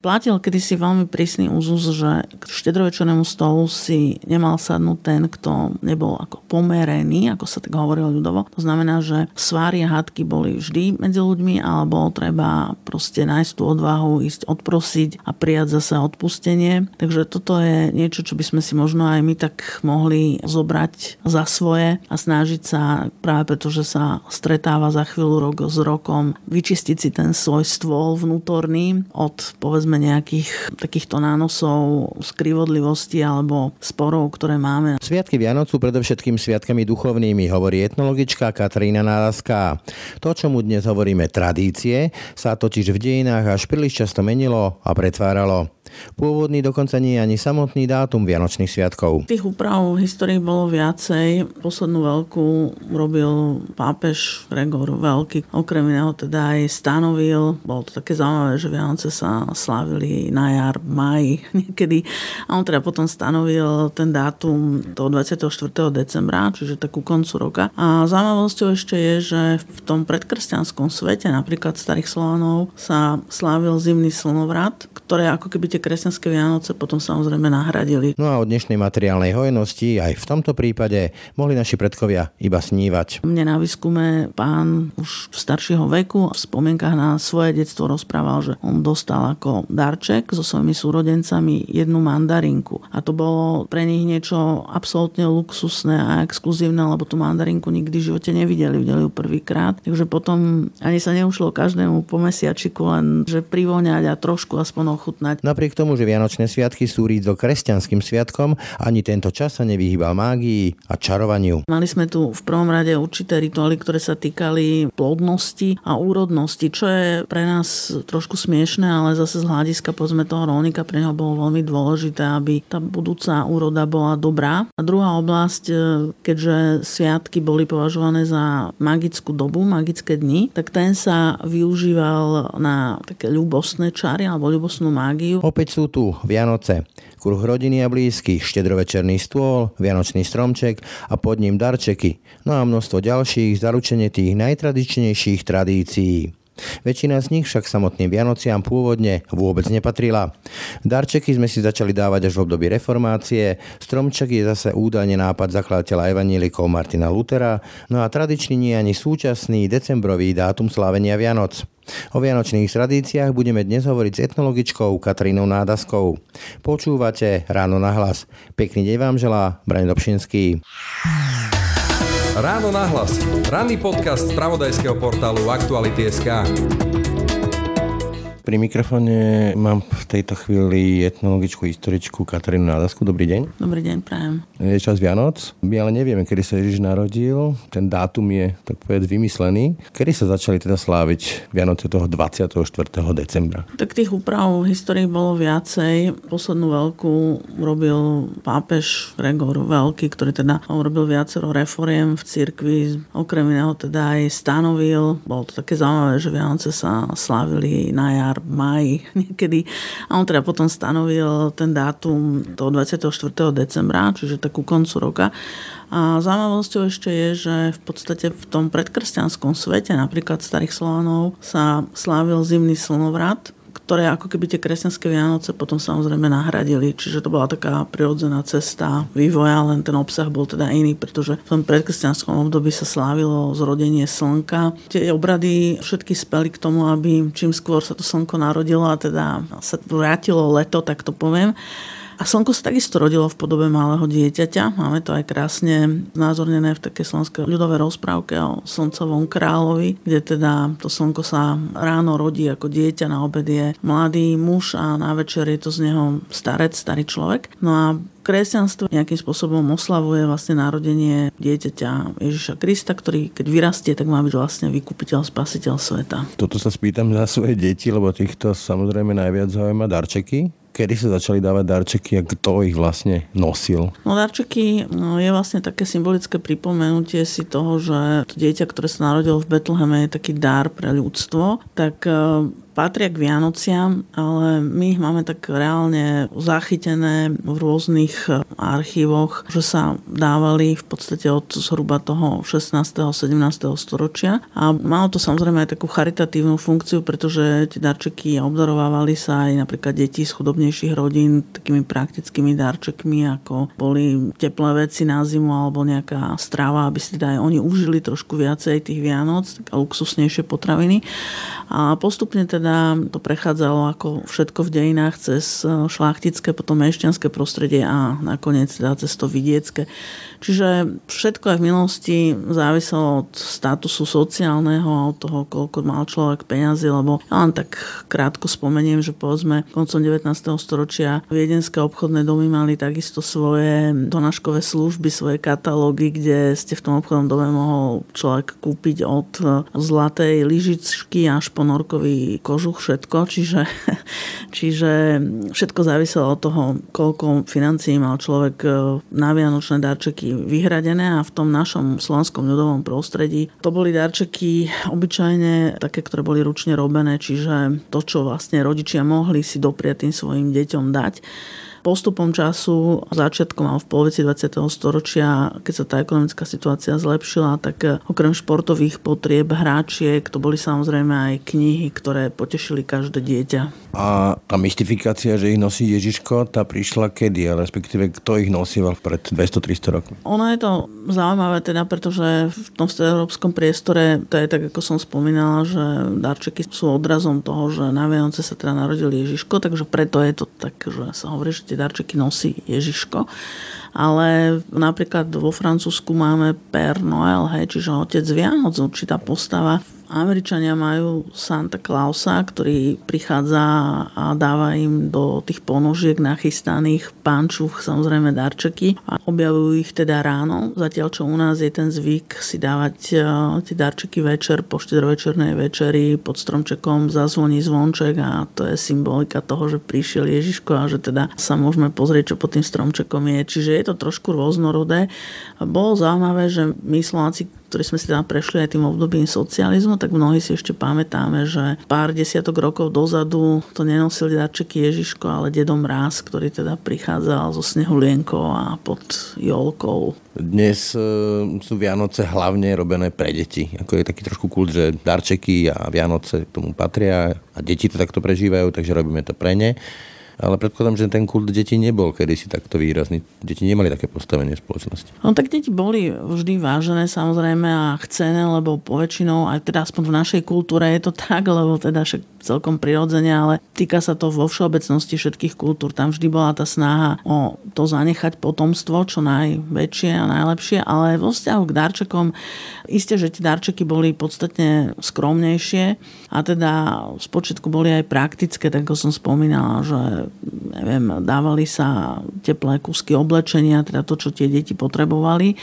Platil kedysi veľmi prísny úzus, že k štedrovečernému stolu si nemal sadnúť ten, kto nebol ako pomerený, ako sa tak hovorilo ľudovo. To znamená, že svári a hádky boli vždy medzi ľuďmi, ale bolo treba proste nájsť tú odvahu, ísť odprosiť a prijať zase odpustenie. Takže toto je niečo, čo by sme si možno aj my tak mohli zobrať za svoje a snažiť sa práve preto, že sa stretáva za chvíľu rok s rokom, vyčistiť si ten svoj stôl vnútorný od povedzme povedzme nejakých takýchto nánosov, skrivodlivosti alebo sporov, ktoré máme. Sviatky Vianoc sú predovšetkým sviatkami duchovnými, hovorí etnologička Katarína Nálaská. To, čomu dnes hovoríme tradície, sa totiž v dejinách až príliš často menilo a pretváralo. Pôvodný dokonca nie je ani samotný dátum Vianočných sviatkov. Tých úprav v histórii bolo viacej. Poslednú veľkú robil pápež Gregor Veľký. Okrem iného teda aj stanovil, bolo to také zaujímavé, že Vianoce sa slávili na jar, maj niekedy. A on teda potom stanovil ten dátum toho 24. decembra, čiže takú koncu roka. A zaujímavosťou ešte je, že v tom predkresťanskom svete, napríklad starých Slovanov, sa slávil zimný slnovrat, ktoré ako keby tie kresťanské Vianoce potom samozrejme nahradili. No a o dnešnej materiálnej hojnosti aj v tomto prípade mohli naši predkovia iba snívať. Mne na výskume pán už v staršieho veku v spomienkach na svoje detstvo rozprával, že on dostal ako darček so svojimi súrodencami jednu mandarinku. A to bolo pre nich niečo absolútne luxusné a exkluzívne, lebo tú mandarinku nikdy v živote nevideli, videli ju prvýkrát. Takže potom ani sa neušlo každému po mesiačiku, len že privoňať a trošku aspoň ochutnať. Napriek Napriek tomu, že Vianočné sviatky sú rídzo kresťanským sviatkom, ani tento čas sa nevyhýbal mágii a čarovaniu. Mali sme tu v prvom rade určité rituály, ktoré sa týkali plodnosti a úrodnosti, čo je pre nás trošku smiešné, ale zase z hľadiska povedzme toho rolníka pre neho bolo veľmi dôležité, aby tá budúca úroda bola dobrá. A druhá oblasť, e, keďže sviatky boli považované za magickú dobu, magické dni, tak ten sa využíval na také ľubostné čary alebo ľubostnú mágiu. Opäť sú tu Vianoce. Kruh rodiny a blízkych, štedrovečerný stôl, vianočný stromček a pod ním darčeky. No a množstvo ďalších zaručenie tých najtradičnejších tradícií. Väčšina z nich však samotným Vianociam pôvodne vôbec nepatrila. Darčeky sme si začali dávať až v období reformácie, stromček je zase údajne nápad zakladateľa evanílikov Martina Lutera, no a tradičný nie ani súčasný decembrový dátum slávenia Vianoc. O vianočných tradíciách budeme dnes hovoriť s etnologičkou Katrínou Nádaskou. Počúvate Ráno na hlas. Pekný deň vám želá Braň Dobšinský. Ráno na hlas. Ranný podcast z pravodajského portálu Aktuality.sk. Pri mikrofóne mám v tejto chvíli etnologičku, historičku Katarínu Nádasku. Dobrý deň. Dobrý deň, prajem. Je čas Vianoc. My ale nevieme, kedy sa Ježiš narodil. Ten dátum je, tak povedať, vymyslený. Kedy sa začali teda sláviť Vianoce toho 24. decembra? Tak tých úprav v histórii bolo viacej. Poslednú veľkú robil pápež Gregor Veľký, ktorý teda urobil viacero reforiem v cirkvi. Okrem iného teda aj stanovil. Bolo to také zaujímavé, že Vianoce sa slávili na jar jar, maj niekedy. A on teda potom stanovil ten dátum toho 24. decembra, čiže takú koncu roka. A zaujímavosťou ešte je, že v podstate v tom predkresťanskom svete, napríklad starých Slovanov, sa slávil zimný slnovrat, ktoré ako keby tie kresťanské Vianoce potom samozrejme nahradili. Čiže to bola taká prirodzená cesta vývoja, len ten obsah bol teda iný, pretože v tom predkresťanskom období sa slávilo zrodenie slnka. Tie obrady všetky speli k tomu, aby čím skôr sa to slnko narodilo a teda sa vrátilo leto, tak to poviem. A slnko sa takisto rodilo v podobe malého dieťaťa. Máme to aj krásne znázornené v také slovenskej ľudové rozprávke o slncovom kráľovi, kde teda to slnko sa ráno rodí ako dieťa, na obed je mladý muž a na večer je to z neho starec, starý človek. No a kresťanstvo nejakým spôsobom oslavuje vlastne narodenie dieťaťa Ježiša Krista, ktorý keď vyrastie, tak má byť vlastne vykupiteľ, spasiteľ sveta. Toto sa spýtam za svoje deti, lebo týchto samozrejme najviac zaujíma darčeky kedy sa začali dávať darčeky a kto ich vlastne nosil? No darčeky no, je vlastne také symbolické pripomenutie si toho, že to dieťa, ktoré sa narodilo v Betleheme je taký dar pre ľudstvo, tak e, patria k Vianociam, ale my ich máme tak reálne zachytené v rôznych archívoch, že sa dávali v podstate od zhruba toho 16. 17. storočia a malo to samozrejme aj takú charitatívnu funkciu, pretože tie darčeky obdarovávali sa aj napríklad deti z chudobnejších rodín takými praktickými darčekmi, ako boli teplé veci na zimu alebo nejaká strava, aby si teda aj oni užili trošku viacej tých Vianoc, tak luxusnejšie potraviny. A postupne teda to prechádzalo ako všetko v dejinách cez šlachtické, potom mešťanské prostredie a nakoniec teda cez to vidiecké. Čiže všetko aj v minulosti záviselo od statusu sociálneho od toho, koľko mal človek peňazí, lebo ja len tak krátko spomeniem, že povedzme koncom 19. storočia viedenské obchodné domy mali takisto svoje donáškové služby, svoje katalógy, kde ste v tom obchodnom dome mohol človek kúpiť od zlatej lyžičky až po norkový kožuch, všetko. Čiže, čiže všetko záviselo od toho, koľko financií mal človek na vianočné darčeky vyhradené a v tom našom slovenskom ľudovom prostredí to boli darčeky obyčajne také, ktoré boli ručne robené, čiže to, čo vlastne rodičia mohli si dopriať tým svojim deťom dať Postupom času, začiatkom alebo v polovici 20. storočia, keď sa tá ekonomická situácia zlepšila, tak eh, okrem športových potrieb hráčiek, to boli samozrejme aj knihy, ktoré potešili každé dieťa. A tá mystifikácia, že ich nosí Ježiško, tá prišla kedy, respektíve kto ich nosíval pred 200-300 rokmi? Ono je to zaujímavé teda, pretože v tom európskom priestore, to je tak, ako som spomínala, že darčeky sú odrazom toho, že na Vianoce sa teda narodil Ježiško, takže preto je to tak, že sa hovorí, že tie darčeky nosí Ježiško. Ale napríklad vo Francúzsku máme Père Noël, hej, čiže otec Vianoc, určitá postava Američania majú Santa Clausa, ktorý prichádza a dáva im do tých ponožiek nachystaných pančuch samozrejme darčeky a objavujú ich teda ráno. Zatiaľ, čo u nás je ten zvyk si dávať e, tie darčeky večer po štedrovečernej večeri pod stromčekom zazvoní zvonček a to je symbolika toho, že prišiel Ježiško a že teda sa môžeme pozrieť, čo pod tým stromčekom je. Čiže je to trošku rôznorodé. Bolo zaujímavé, že my Slováci ktorí sme si tam prešli aj tým obdobím socializmu, tak mnohí si ešte pamätáme, že pár desiatok rokov dozadu to nenosili darčeky Ježiško, ale Dedo Mráz, ktorý teda prichádzal so snehulienkou a pod jolkou. Dnes e, sú Vianoce hlavne robené pre deti. Ako je taký trošku kult, že darčeky a Vianoce k tomu patria a deti to takto prežívajú, takže robíme to pre ne ale predpokladám, že ten kult detí nebol kedysi takto výrazný. Deti nemali také postavenie v spoločnosti. No tak deti boli vždy vážené samozrejme a chcené, lebo poväčšinou, aj teda aspoň v našej kultúre je to tak, lebo teda však celkom prirodzene, ale týka sa to vo všeobecnosti všetkých kultúr. Tam vždy bola tá snaha o to zanechať potomstvo čo najväčšie a najlepšie, ale vo vzťahu k darčekom isté, že tie darčeky boli podstatne skromnejšie a teda spočiatku boli aj praktické, tak ako som spomínala, že neviem, dávali sa teplé kusky oblečenia, teda to, čo tie deti potrebovali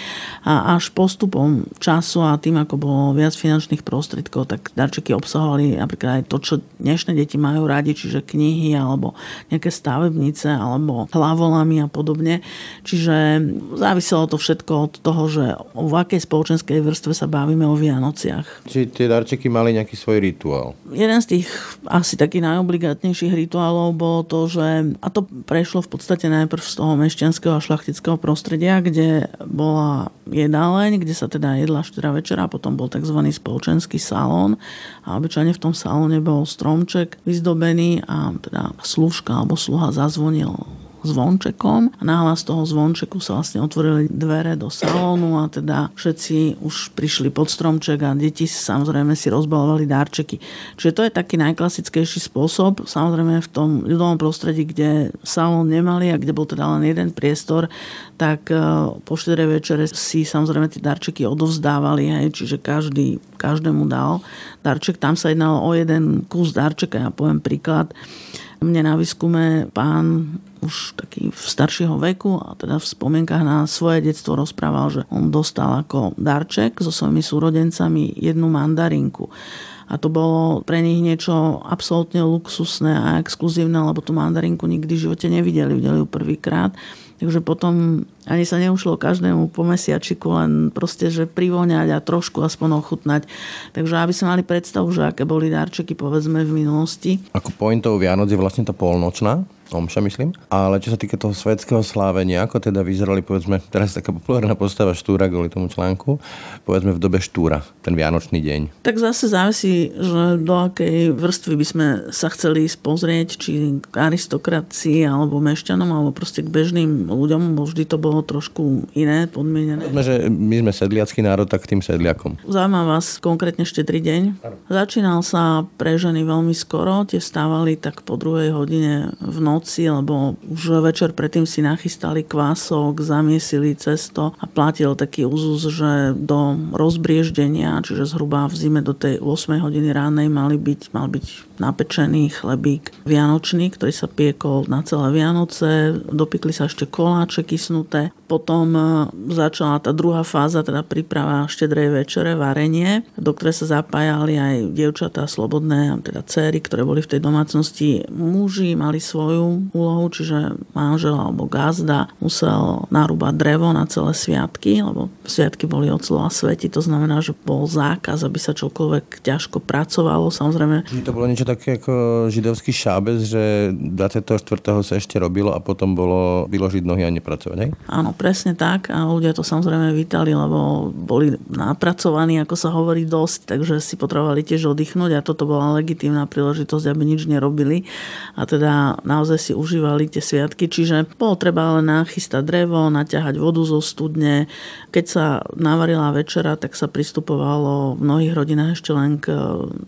a až postupom času a tým, ako bolo viac finančných prostriedkov, tak darčeky obsahovali napríklad aj to, čo dnešné deti majú radi, čiže knihy alebo nejaké stavebnice alebo hlavolami a podobne. Čiže záviselo to všetko od toho, že v akej spoločenskej vrstve sa bavíme o Vianociach. Či tie darčeky mali nejaký svoj rituál? Jeden z tých asi takých najobligátnejších rituálov bolo to, že, a to prešlo v podstate najprv z toho mešťanského a šlachtického prostredia, kde bola jedáleň, kde sa teda jedla štyrá večera, a potom bol tzv. spoločenský salón a obyčajne v tom salóne bol stromček vyzdobený a teda služka alebo sluha zazvonil zvončekom a náhlas toho zvončeku sa vlastne otvorili dvere do salónu a teda všetci už prišli pod stromček a deti samozrejme si rozbalovali darčeky. Čiže to je taký najklasickejší spôsob. Samozrejme v tom ľudovom prostredí, kde salón nemali a kde bol teda len jeden priestor, tak e, po 4 večere si samozrejme tie darčeky odovzdávali, hej, čiže každý, každému dal darček. Tam sa jednalo o jeden kus darčeka, ja poviem príklad. Mne na výskume pán už taký v staršieho veku a teda v spomienkach na svoje detstvo rozprával, že on dostal ako darček so svojimi súrodencami jednu mandarinku. a to bolo pre nich niečo absolútne luxusné a exkluzívne, lebo tú mandarinku nikdy v živote nevideli, videli ju prvýkrát. Takže potom ani sa neušlo každému po mesiačiku, len proste, že privoňať a trošku aspoň ochutnať. Takže aby sme mali predstavu, že aké boli darčeky povedzme v minulosti. Ako pointou Vianoc je vlastne tá polnočná, omša myslím. Ale čo sa týka toho svetského slávenia, ako teda vyzerali, povedzme, teraz taká populárna postava Štúra kvôli tomu článku, povedzme v dobe Štúra, ten Vianočný deň. Tak zase závisí, že do akej vrstvy by sme sa chceli ísť pozrieť, či k aristokracii, alebo mešťanom, alebo proste k bežným ľuďom, bo vždy to bolo trošku iné, podmienené. Sme, že my sme sedliacký národ, tak tým sedliakom. Zaujíma vás konkrétne štedrý deň. Začínal sa pre ženy veľmi skoro, tie stávali tak po druhej hodine v noci, lebo už večer predtým si nachystali kvások, zamiesili cesto a platil taký úzus, že do rozbrieždenia, čiže zhruba v zime do tej 8 hodiny ránej mali byť, mal byť napečený chlebík vianočný, ktorý sa piekol na celé Vianoce. Dopikli sa ešte koláče kysnuté. Potom e, začala tá druhá fáza, teda príprava štedrej večere, varenie, do ktorej sa zapájali aj dievčatá slobodné, teda céry, ktoré boli v tej domácnosti. Muži mali svoju úlohu, čiže manžel alebo gazda musel narúbať drevo na celé sviatky, lebo sviatky boli od slova sveti, to znamená, že bol zákaz, aby sa čokoľvek ťažko pracovalo. Samozrejme, to bolo niečo také ako židovský šábez, že 24. sa ešte robilo a potom bolo vyložiť nohy a nepracovať, hej? Áno, presne tak a ľudia to samozrejme vítali, lebo boli napracovaní, ako sa hovorí, dosť, takže si potrebovali tiež oddychnúť a toto bola legitímna príležitosť, aby nič nerobili a teda naozaj si užívali tie sviatky, čiže bolo treba len nachystať drevo, naťahať vodu zo studne. Keď sa navarila večera, tak sa pristupovalo v mnohých rodinách ešte len k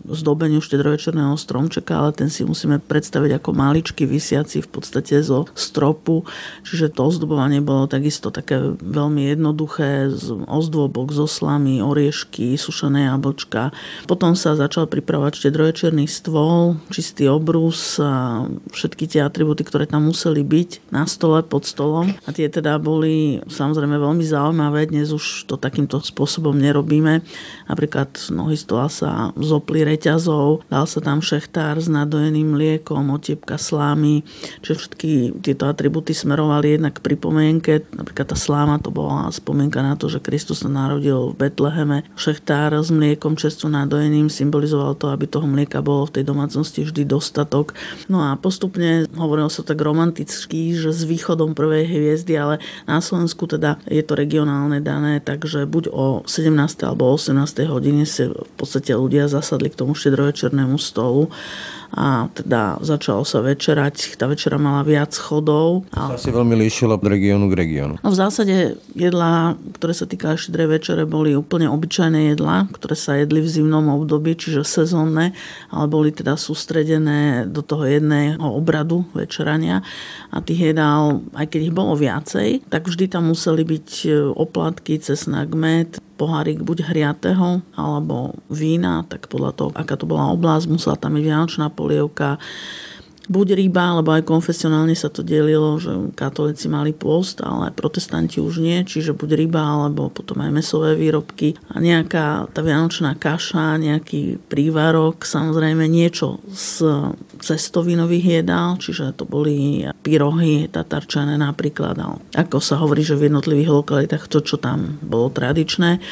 zdobeniu štedrovečerného stromčeka, ale ten si musíme predstaviť ako maličký vysiaci v podstate zo stropu, čiže to ozdobovanie bolo takisto také veľmi jednoduché, z ozdôbok, zo slamy, oriešky, sušené jablčka. Potom sa začal pripravať štedrovečerný stôl, čistý obrus a všetky tie atributy, ktoré tam museli byť na stole, pod stolom. A tie teda boli samozrejme veľmi zaujímavé. Dnes už to takýmto spôsobom nerobíme. Napríklad nohy stola sa zopli reťazov, dal sa tam všech šechtár s nadojeným mliekom, otiepka slámy, čiže všetky tieto atributy smerovali jednak k pripomienke. Napríklad tá sláma to bola spomienka na to, že Kristus sa narodil v Betleheme. Šechtár s mliekom čestu nadojeným symbolizoval to, aby toho mlieka bolo v tej domácnosti vždy dostatok. No a postupne hovorilo sa tak romanticky, že s východom prvej hviezdy, ale na Slovensku teda je to regionálne dané, takže buď o 17. alebo 18. hodine sa v podstate ľudia zasadli k tomu štedrovečernému stolu a teda začalo sa večerať. Tá večera mala viac chodov. A... To sa asi veľmi líšilo od regiónu k regiónu. No v zásade jedlá, ktoré sa týka štedrej večere, boli úplne obyčajné jedlá, ktoré sa jedli v zimnom období, čiže sezónne, ale boli teda sústredené do toho jedného obradu večerania a tých jedál, aj keď ich bolo viacej, tak vždy tam museli byť oplatky, cesnak, med, pohárik buď hriatého alebo vína, tak podľa toho, aká to bola oblasť, musela tam byť vianočná polievka, buď ryba, alebo aj konfesionálne sa to delilo, že katolíci mali pôst, ale protestanti už nie, čiže buď ryba, alebo potom aj mesové výrobky a nejaká tá vianočná kaša, nejaký prívarok, samozrejme niečo z cestovinových jedál, čiže to boli pyrohy, tatarčané napríklad, ako sa hovorí, že v jednotlivých lokalitách to, čo tam bolo tradičné.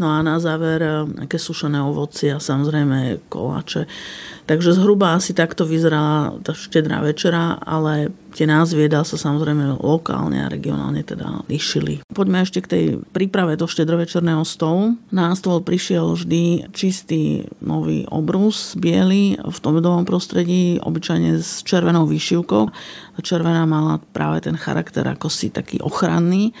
No a na záver nejaké sušené ovoci a samozrejme koláče. Takže zhruba asi takto vyzerala tá štedrá večera, ale tie názvy jedál sa samozrejme lokálne a regionálne teda lišili. Poďme ešte k tej príprave do štedrovečerného stolu. Na stôl prišiel vždy čistý nový obrus, biely, v tom domovom prostredí, obyčajne s červenou výšivkou. Červená mala práve ten charakter ako si taký ochranný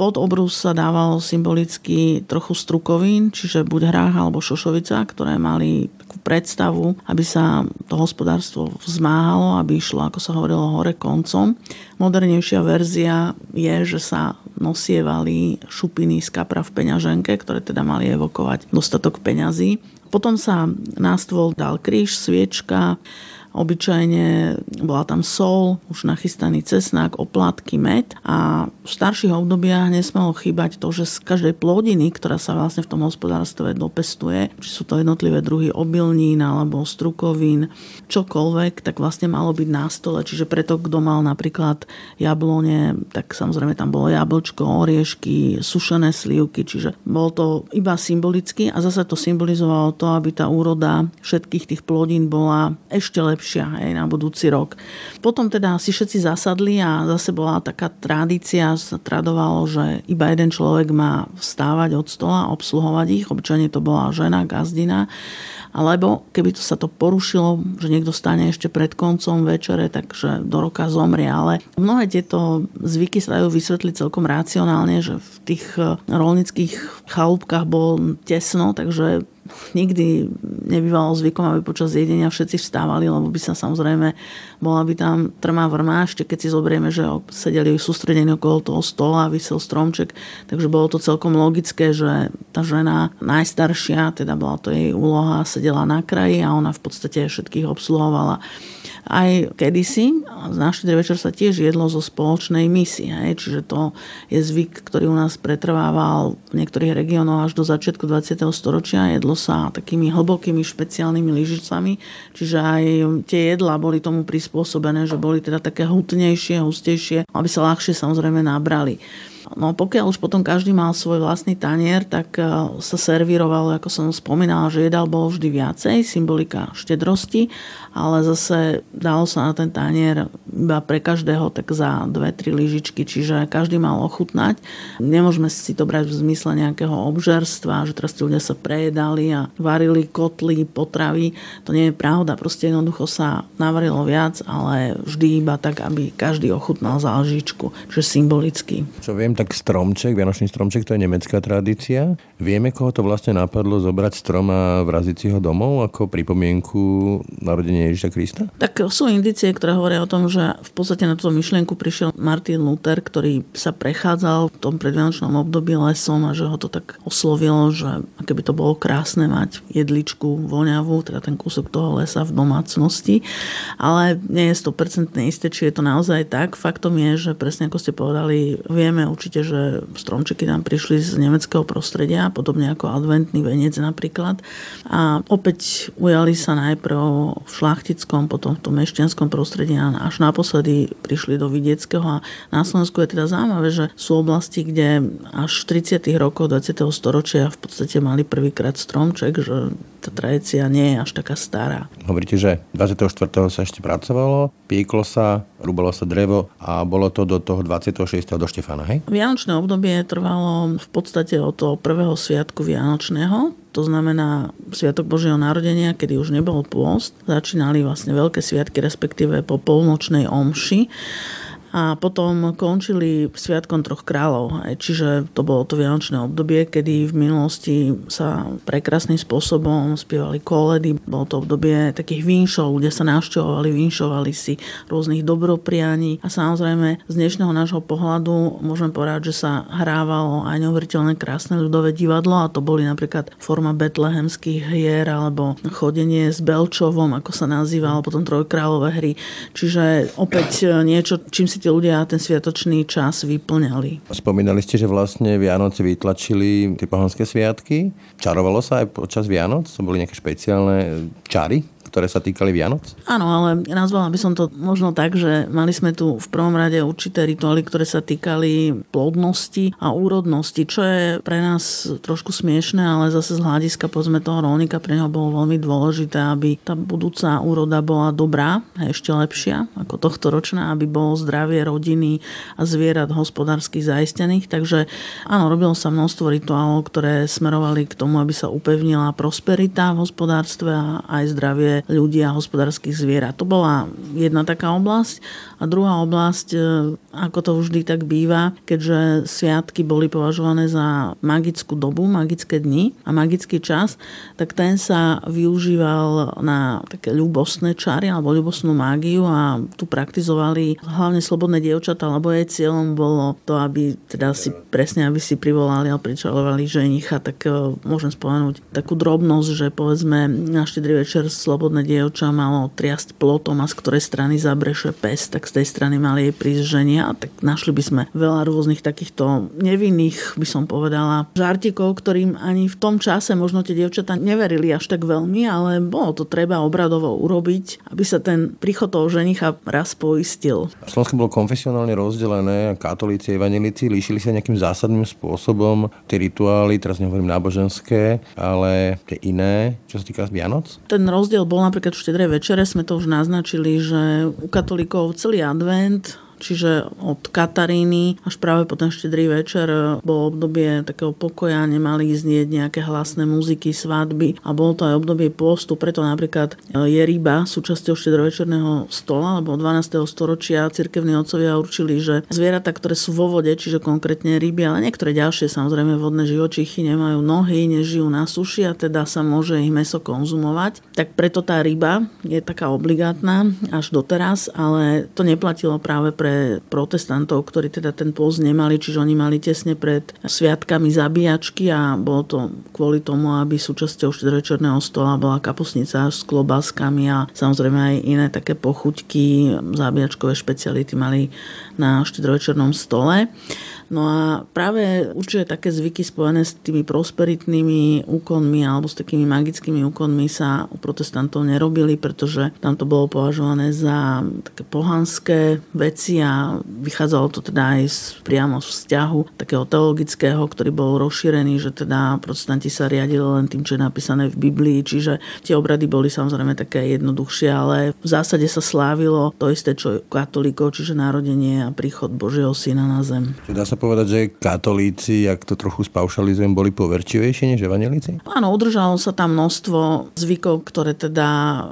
pod obrus sa dávalo symbolicky trochu strukovín, čiže buď hrách alebo šošovica, ktoré mali takú predstavu, aby sa to hospodárstvo vzmáhalo, aby išlo, ako sa hovorilo, hore koncom. Modernejšia verzia je, že sa nosievali šupiny z kapra v peňaženke, ktoré teda mali evokovať dostatok peňazí. Potom sa na stôl dal kríž, sviečka, Obyčajne bola tam sol, už nachystaný cesnák, oplatky, med a v starších obdobiach nesmelo chýbať to, že z každej plodiny, ktorá sa vlastne v tom hospodárstve dopestuje, či sú to jednotlivé druhy obilnín alebo strukovín, čokoľvek, tak vlastne malo byť na stole. Čiže preto, kto mal napríklad jablone, tak samozrejme tam bolo jablčko, oriešky, sušené slivky, čiže bol to iba symbolicky a zase to symbolizovalo to, aby tá úroda všetkých tých plodín bola ešte lepšia lepšia aj na budúci rok. Potom teda si všetci zasadli a zase bola taká tradícia, sa tradovalo, že iba jeden človek má vstávať od stola, obsluhovať ich, obyčajne to bola žena, gazdina, alebo keby to sa to porušilo, že niekto stane ešte pred koncom večere, takže do roka zomrie. Ale mnohé tieto zvyky sa dajú vysvetliť celkom racionálne, že v tých rolnických chalúbkach bolo tesno, takže nikdy nebývalo zvykom, aby počas jedenia všetci vstávali, lebo by sa samozrejme bola by tam trmá vrma, ešte keď si zoberieme, že sedeli sústredení okolo toho stola a vysel stromček, takže bolo to celkom logické, že tá žena najstaršia, teda bola to jej úloha, sedela na kraji a ona v podstate všetkých obsluhovala aj kedysi. Na štedrý večer sa tiež jedlo zo spoločnej misie. Hej? Čiže to je zvyk, ktorý u nás pretrvával v niektorých regiónoch až do začiatku 20. storočia. Jedlo sa takými hlbokými špeciálnymi lyžicami. Čiže aj tie jedlá boli tomu prispôsobené, že boli teda také hutnejšie, hustejšie, aby sa ľahšie samozrejme nabrali. No pokiaľ už potom každý mal svoj vlastný tanier, tak e, sa servírovalo, ako som spomínala, že jedal bolo vždy viacej, symbolika štedrosti, ale zase dalo sa na ten tanier iba pre každého tak za dve, tri lyžičky, čiže každý mal ochutnať. Nemôžeme si to brať v zmysle nejakého obžerstva, že teraz tí ľudia sa prejedali a varili kotly, potravy. To nie je pravda, proste jednoducho sa navarilo viac, ale vždy iba tak, aby každý ochutnal za lžičku, čiže symbolicky. Čo viem, tak stromček, vianočný stromček, to je nemecká tradícia. Vieme, koho to vlastne napadlo zobrať strom a vraziť si ho domov ako pripomienku narodenia Ježiša Krista? Tak sú indície, ktoré hovoria o tom, že v podstate na túto myšlienku prišiel Martin Luther, ktorý sa prechádzal v tom predvianočnom období lesom a že ho to tak oslovilo, že aké by to bolo krásne mať jedličku voňavú, teda ten kúsok toho lesa v domácnosti. Ale nie je 100% isté, či je to naozaj tak. Faktom je, že presne ako ste povedali, vieme určite určite, že stromčeky nám prišli z nemeckého prostredia, podobne ako adventný venec napríklad. A opäť ujali sa najprv v šlachtickom, potom v tom mešťanskom prostredí a až naposledy prišli do vidieckého. A na Slovensku je teda zaujímavé, že sú oblasti, kde až v 30. rokoch 20. storočia v podstate mali prvýkrát stromček, že tá tradícia nie je až taká stará. Hovoríte, že 24. sa ešte pracovalo, pieklo sa, rúbalo sa drevo a bolo to do toho 26. do Štefana, hej? Vianočné obdobie trvalo v podstate od toho prvého sviatku Vianočného, to znamená Sviatok Božieho narodenia, kedy už nebol pôst. Začínali vlastne veľké sviatky, respektíve po polnočnej omši a potom končili Sviatkom troch kráľov. Čiže to bolo to vianočné obdobie, kedy v minulosti sa prekrásnym spôsobom spievali koledy. Bolo to obdobie takých vínšov, kde sa navštevovali, vínšovali si rôznych dobroprianí. A samozrejme z dnešného nášho pohľadu môžem povedať, že sa hrávalo aj neuveriteľné krásne ľudové divadlo a to boli napríklad forma betlehemských hier alebo chodenie s Belčovom, ako sa nazývalo, potom trojkráľové hry. Čiže opäť niečo, čím si tí ľudia ten sviatočný čas vyplňali. Spomínali ste, že vlastne Vianoce vytlačili tie pohanské sviatky. Čarovalo sa aj počas Vianoc? To boli nejaké špeciálne čary? Ktoré sa týkali Vianoc? Áno, ale nazvala by som to možno tak, že mali sme tu v prvom rade určité rituály, ktoré sa týkali plodnosti a úrodnosti, čo je pre nás trošku smiešné, ale zase z hľadiska povedzme toho rolníka pre neho bolo veľmi dôležité, aby tá budúca úroda bola dobrá a ešte lepšia ako tohto ročná, aby bolo zdravie rodiny a zvierat hospodársky zaistených. Takže áno, robilo sa množstvo rituálov, ktoré smerovali k tomu, aby sa upevnila prosperita v hospodárstve a aj zdravie ľudí a hospodárskych zvierat. To bola jedna taká oblasť. A druhá oblasť, e, ako to vždy tak býva, keďže sviatky boli považované za magickú dobu, magické dni a magický čas, tak ten sa využíval na také ľubostné čary alebo ľubostnú mágiu a tu praktizovali hlavne slobodné dievčatá, lebo jej cieľom bolo to, aby teda si presne, aby si privolali a pričalovali ženicha, tak e, môžem spomenúť takú drobnosť, že povedzme na štedrý večer slobodné dievča malo triasť plotom a z ktorej strany zabreše pes, tak z tej strany mali prísť ženia. Tak našli by sme veľa rôznych takýchto nevinných, by som povedala, žartikov, ktorým ani v tom čase možno tie dievčatá neverili až tak veľmi, ale bolo to treba obradovo urobiť, aby sa ten príchod toho ženicha raz poistil. Slovensko bolo konfesionálne rozdelené, katolíci, evangelíci líšili sa nejakým zásadným spôsobom tie rituály, teraz nehovorím náboženské, ale tie iné, čo sa týka Vianoc? Ten rozdiel bol napríklad v štedrej večere, sme to už naznačili, že u katolíkov celý advent Čiže od Kataríny až práve po ten štedrý večer bolo obdobie takého pokoja, nemali znieť nejaké hlasné muziky, svadby a bolo to aj obdobie postu, preto napríklad je ryba súčasťou štedrovečerného stola, lebo 12. storočia cirkevní otcovia určili, že zvieratá, ktoré sú vo vode, čiže konkrétne ryby, ale niektoré ďalšie samozrejme vodné živočichy nemajú nohy, nežijú na suši a teda sa môže ich meso konzumovať. Tak preto tá ryba je taká obligátna až doteraz, ale to neplatilo práve pre pre protestantov, ktorí teda ten post nemali, čiže oni mali tesne pred sviatkami zabíjačky a bolo to kvôli tomu, aby súčasťou štedrovečerného stola bola kapusnica s klobáskami a samozrejme aj iné také pochuťky, zabíjačkové špeciality mali na štedrovečernom stole. No a práve určite také zvyky spojené s tými prosperitnými úkonmi alebo s takými magickými úkonmi sa u protestantov nerobili, pretože tam to bolo považované za také pohanské veci a vychádzalo to teda aj z, priamo z vzťahu takého teologického, ktorý bol rozšírený, že teda protestanti sa riadili len tým, čo je napísané v Biblii, čiže tie obrady boli samozrejme také jednoduchšie, ale v zásade sa slávilo to isté, čo katolíkov, čiže narodenie a príchod Božieho syna na zem. Dá sa povedať, že katolíci, ak to trochu spaušalizujem, boli poverčivejšie než evangelíci? Áno, udržalo sa tam množstvo zvykov, ktoré teda,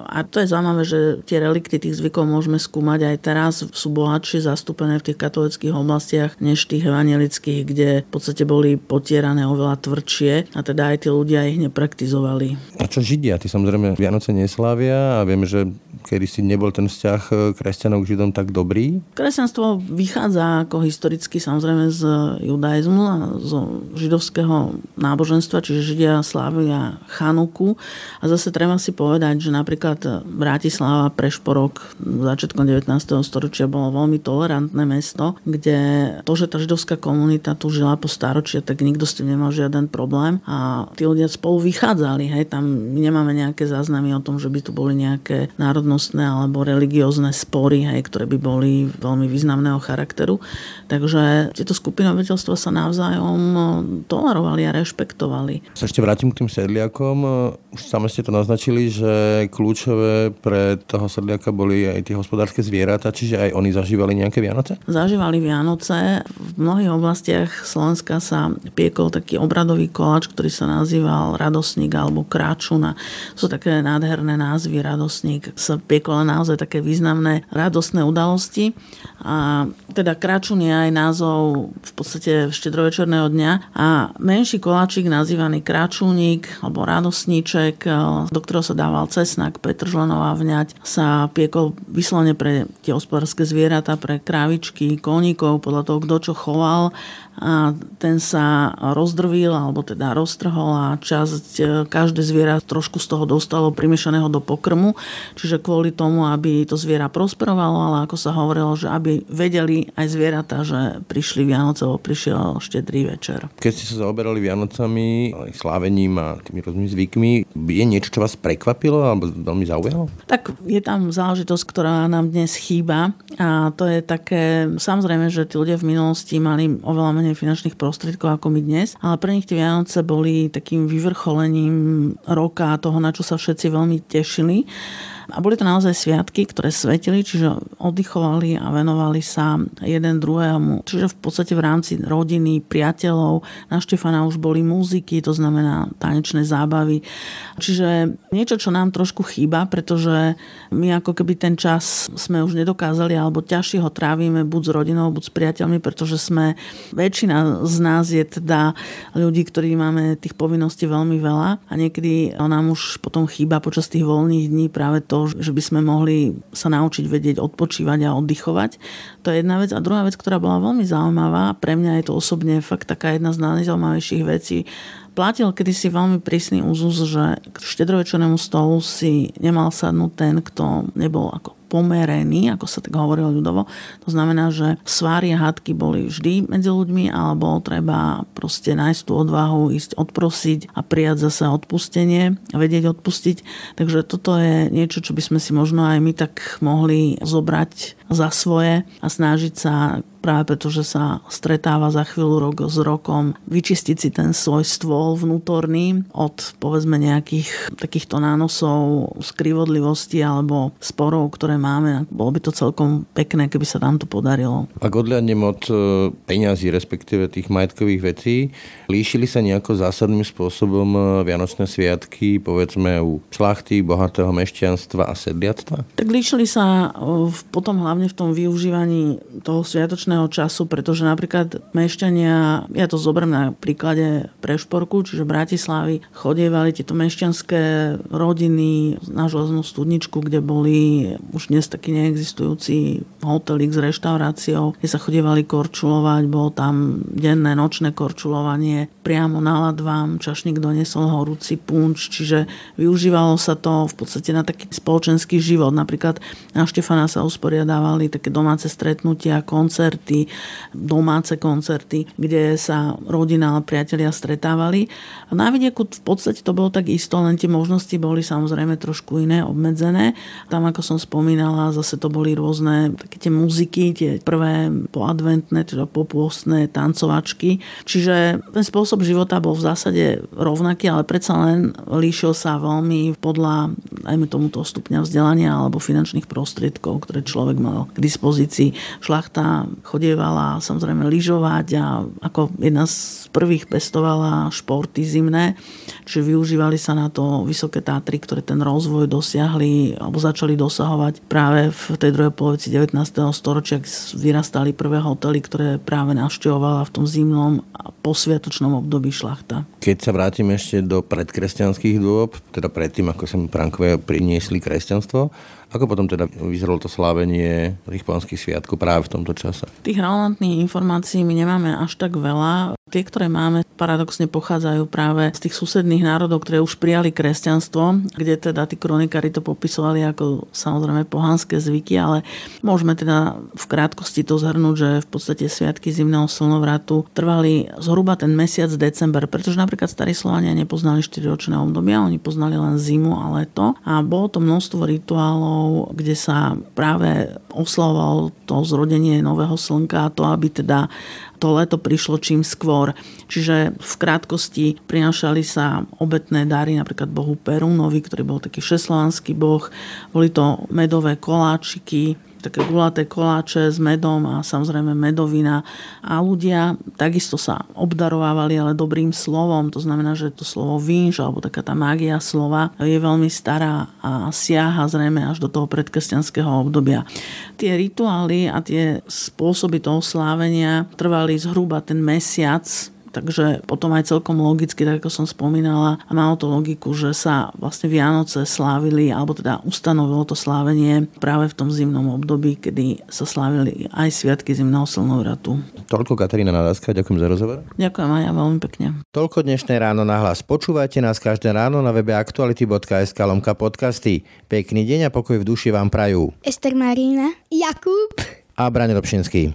a to je zaujímavé, že tie relikty tých zvykov môžeme skúmať aj teraz, sú bohatšie zastúpené v tých katolických oblastiach než tých evangelických, kde v podstate boli potierané oveľa tvrdšie a teda aj tí ľudia ich nepraktizovali. A čo Židia? Tí samozrejme Vianoce neslávia a vieme, že kedy si nebol ten vzťah kresťanov k Židom tak dobrý? Kresťanstvo vychádza ako historicky samozrejme z judaizmu a zo židovského náboženstva, čiže Židia slávia Chanuku. A zase treba si povedať, že napríklad Bratislava Prešporok začiatkom 19. storočia bolo veľmi tolerantné mesto, kde to, že tá židovská komunita tu žila po staročia, tak nikto s tým nemal žiaden problém a tí ľudia spolu vychádzali. Hej, tam nemáme nejaké záznamy o tom, že by tu boli nejaké národnostné alebo religiózne spory, hej, ktoré by boli veľmi významného charakteru. Takže tieto skupiny obyvateľstva sa navzájom e, tolerovali a rešpektovali. Sa ešte vrátim k tým sedliakom. E, už sami ste to naznačili, že kľúčové pre toho sedliaka boli aj tie hospodárske zvieratá, čiže aj oni zažívali nejaké Vianoce? Zažívali Vianoce. V mnohých oblastiach Slovenska sa piekol taký obradový koláč, ktorý sa nazýval radosník alebo kráčuna. Sú také nádherné názvy. Radosník sa piekol naozaj také významné radostné udalosti. A teda kráčun je aj názov v podstate štedrovečerného dňa a menší koláčik nazývaný kráčulník alebo radosníček, e, do ktorého sa dával cesnak, petržlenová vňať, sa piekol vyslovene pre tie hospodárske zvieratá, pre krávičky, koníkov, podľa toho, kto čo choval a ten sa rozdrvil alebo teda roztrhol a časť, e, každé zviera trošku z toho dostalo primiešaného do pokrmu, čiže kvôli tomu, aby to zviera prosperovalo, ale ako sa hovorilo, že aby vedeli aj zvieratá, že prišli Vianoce, alebo prišiel štedrý večer. Keď ste sa zaoberali Vianocami, slávením a tými rôznymi zvykmi, je niečo, čo vás prekvapilo alebo veľmi zaujalo? Tak je tam záležitosť, ktorá nám dnes chýba a to je také, samozrejme, že tí ľudia v minulosti mali oveľa menej menej finančných prostriedkov ako my dnes, ale pre nich tie Vianoce boli takým vyvrcholením roka toho, na čo sa všetci veľmi tešili. A boli to naozaj sviatky, ktoré svetili, čiže oddychovali a venovali sa jeden druhému. Čiže v podstate v rámci rodiny, priateľov, na Štefana už boli muziky, to znamená tanečné zábavy. Čiže niečo, čo nám trošku chýba, pretože my ako keby ten čas sme už nedokázali, alebo ťažšie ho trávime buď s rodinou, buď s priateľmi, pretože sme, väčšina z nás je teda ľudí, ktorí máme tých povinností veľmi veľa a niekedy nám už potom chýba počas tých voľných dní práve to, to, že by sme mohli sa naučiť vedieť odpočívať a oddychovať. To je jedna vec. A druhá vec, ktorá bola veľmi zaujímavá, pre mňa je to osobne fakt taká jedna z najzaujímavejších vecí, platil kedysi veľmi prísny úzus, že k štedrovečernému stolu si nemal sadnúť ten, kto nebol ako pomerený, ako sa tak hovorilo ľudovo. To znamená, že svári a hádky boli vždy medzi ľuďmi, ale bolo treba proste nájsť tú odvahu, ísť odprosiť a prijať zase odpustenie a vedieť odpustiť. Takže toto je niečo, čo by sme si možno aj my tak mohli zobrať za svoje a snažiť sa práve preto, že sa stretáva za chvíľu rok s rokom, vyčistiť si ten svoj stôl vnútorný od povedzme nejakých takýchto nánosov, skrivodlivosti alebo sporov, ktoré máme. Bolo by to celkom pekné, keby sa nám to podarilo. Ak odliadnem od e, peňazí, respektíve tých majetkových vecí, líšili sa nejako zásadným spôsobom e, Vianočné sviatky, povedzme u šlachty, bohatého mešťanstva a sedliactva? Tak líšili sa e, potom hlavne v tom využívaní toho sviatočného času, pretože napríklad mešťania, ja to zoberiem na príklade Prešporku, čiže Bratislavy, chodievali tieto mešťanské rodiny na železnú studničku, kde boli už dnes taký neexistujúci hotelik s reštauráciou, kde sa chodievali korčulovať, bolo tam denné, nočné korčulovanie, priamo na ladvám, čašník donesol horúci punč, čiže využívalo sa to v podstate na taký spoločenský život. Napríklad na Štefana sa usporiadávali také domáce stretnutia, koncert, koncerty, domáce koncerty, kde sa rodina a priatelia stretávali. A na vidieku v podstate to bolo tak isto, len tie možnosti boli samozrejme trošku iné, obmedzené. Tam, ako som spomínala, zase to boli rôzne také tie muziky, tie prvé poadventné, teda popôstne tancovačky. Čiže ten spôsob života bol v zásade rovnaký, ale predsa len líšil sa veľmi podľa, ajme tomuto stupňa vzdelania alebo finančných prostriedkov, ktoré človek mal k dispozícii. Šlachta chodievala samozrejme lyžovať a ako jedna z prvých pestovala športy zimné, čiže využívali sa na to Vysoké Tátry, ktoré ten rozvoj dosiahli alebo začali dosahovať práve v tej druhej polovici 19. storočia, vyrastali prvé hotely, ktoré práve navštevovala v tom zimnom a posviatočnom období šlachta. Keď sa vrátim ešte do predkresťanských dôb, teda predtým, ako sa Prankové priniesli kresťanstvo, ako potom teda vyzeralo to slávenie tých pánskych sviatkov práve v tomto čase? Tých relevantných informácií my nemáme až tak veľa. Tie, ktoré máme, paradoxne pochádzajú práve z tých susedných národov, ktoré už prijali kresťanstvo, kde teda tí kronikári to popisovali ako samozrejme pohanské zvyky, ale môžeme teda v krátkosti to zhrnúť, že v podstate sviatky zimného slnovratu trvali zhruba ten mesiac december, pretože napríklad starí Slovania nepoznali 4-ročné obdobia, oni poznali len zimu a leto. A bolo to množstvo rituálov kde sa práve oslavovalo to zrodenie nového slnka a to, aby teda to leto prišlo čím skôr. Čiže v krátkosti prinašali sa obetné dary napríklad bohu Perúnovi, ktorý bol taký šeslovanský boh. Boli to medové koláčiky, také gulaté koláče s medom a samozrejme medovina. A ľudia takisto sa obdarovávali, ale dobrým slovom. To znamená, že to slovo vinž, alebo taká tá mágia slova je veľmi stará a siaha zrejme až do toho predkresťanského obdobia. Tie rituály a tie spôsoby toho slávenia trvali zhruba ten mesiac Takže potom aj celkom logicky, tak ako som spomínala, a malo to logiku, že sa vlastne Vianoce slávili, alebo teda ustanovilo to slávenie práve v tom zimnom období, kedy sa slávili aj sviatky zimného slnovratu. Toľko Katarína Nadáska, ďakujem za rozhovor. Ďakujem aj ja veľmi pekne. Toľko dnešné ráno na hlas. Počúvajte nás každé ráno na webe aktuality.sk lomka podcasty. Pekný deň a pokoj v duši vám prajú. Ester Marína, Jakub a Brane Robšinský.